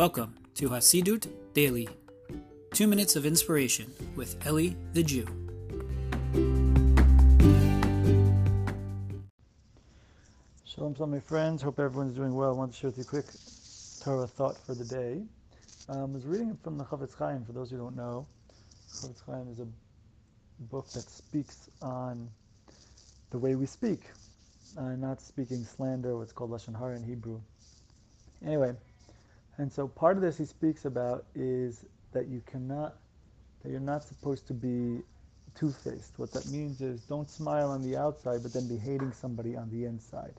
Welcome to Hasidut Daily, two minutes of inspiration with Eli the Jew. Shalom, shalom, my friends. Hope everyone's doing well. I want to share with you a quick Torah thought for the day. Um, I was reading from the Chofetz Chaim. For those who don't know, Chofetz Chaim is a book that speaks on the way we speak, uh, not speaking slander, what's called lashon hara in Hebrew. Anyway, and so part of this he speaks about is that you cannot, that you're not supposed to be two-faced. What that means is don't smile on the outside, but then be hating somebody on the inside.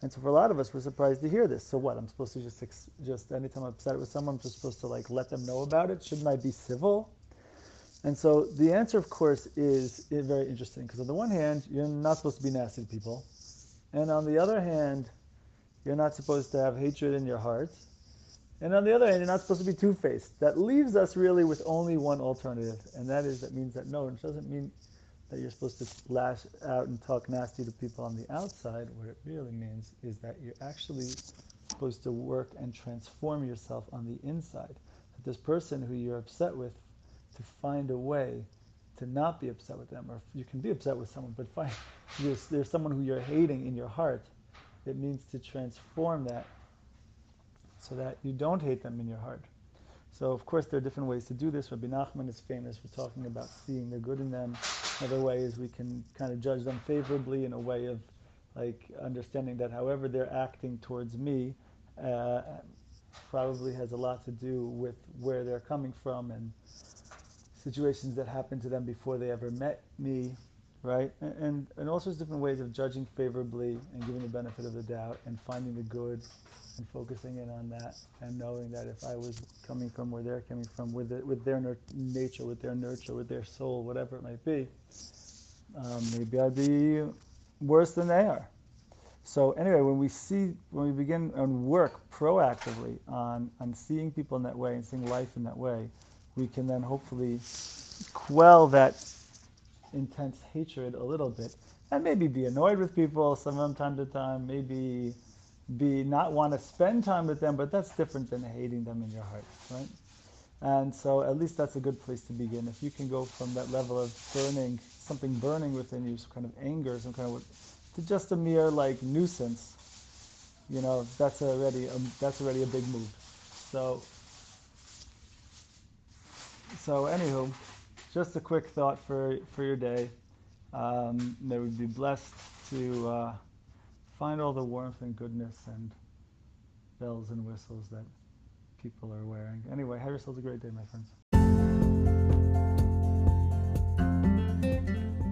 And so for a lot of us, we're surprised to hear this. So what? I'm supposed to just just anytime I'm upset with someone, I'm just supposed to like let them know about it. Shouldn't I be civil? And so the answer, of course, is, is very interesting because on the one hand, you're not supposed to be nasty to people, and on the other hand, you're not supposed to have hatred in your heart. And on the other hand, you're not supposed to be two-faced. That leaves us really with only one alternative, and that is that means that no, it doesn't mean that you're supposed to lash out and talk nasty to people on the outside. What it really means is that you're actually supposed to work and transform yourself on the inside. That this person who you're upset with, to find a way to not be upset with them, or you can be upset with someone, but find there's, there's someone who you're hating in your heart. It means to transform that so that you don't hate them in your heart. So of course there are different ways to do this. Rabbi Nachman is famous for talking about seeing the good in them. Another way is we can kind of judge them favorably in a way of like understanding that however they're acting towards me uh, probably has a lot to do with where they're coming from and situations that happened to them before they ever met me, right? And, and, all sorts of different ways of judging favorably and giving the benefit of the doubt and finding the good and focusing in on that and knowing that if I was coming from where they're coming from, with it, with their nature, with their nurture, with their soul, whatever it might be, um, maybe I'd be worse than they are. So anyway, when we see, when we begin and work proactively on on seeing people in that way and seeing life in that way, we can then hopefully quell that intense hatred a little bit and maybe be annoyed with people them time to time, maybe be not want to spend time with them, but that's different than hating them in your heart, right? And so at least that's a good place to begin. If you can go from that level of burning, something burning within you, some kind of anger, some kind of, to just a mere like nuisance, you know, that's already a, that's already a big move. So, so anywho, just a quick thought for for your day. Um, would be blessed to. Uh, find all the warmth and goodness and bells and whistles that people are wearing. Anyway, have yourselves a great day, my friends.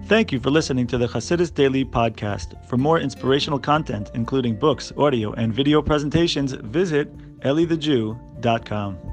Thank you for listening to the Hasidus Daily Podcast. For more inspirational content, including books, audio, and video presentations, visit elithejew.com.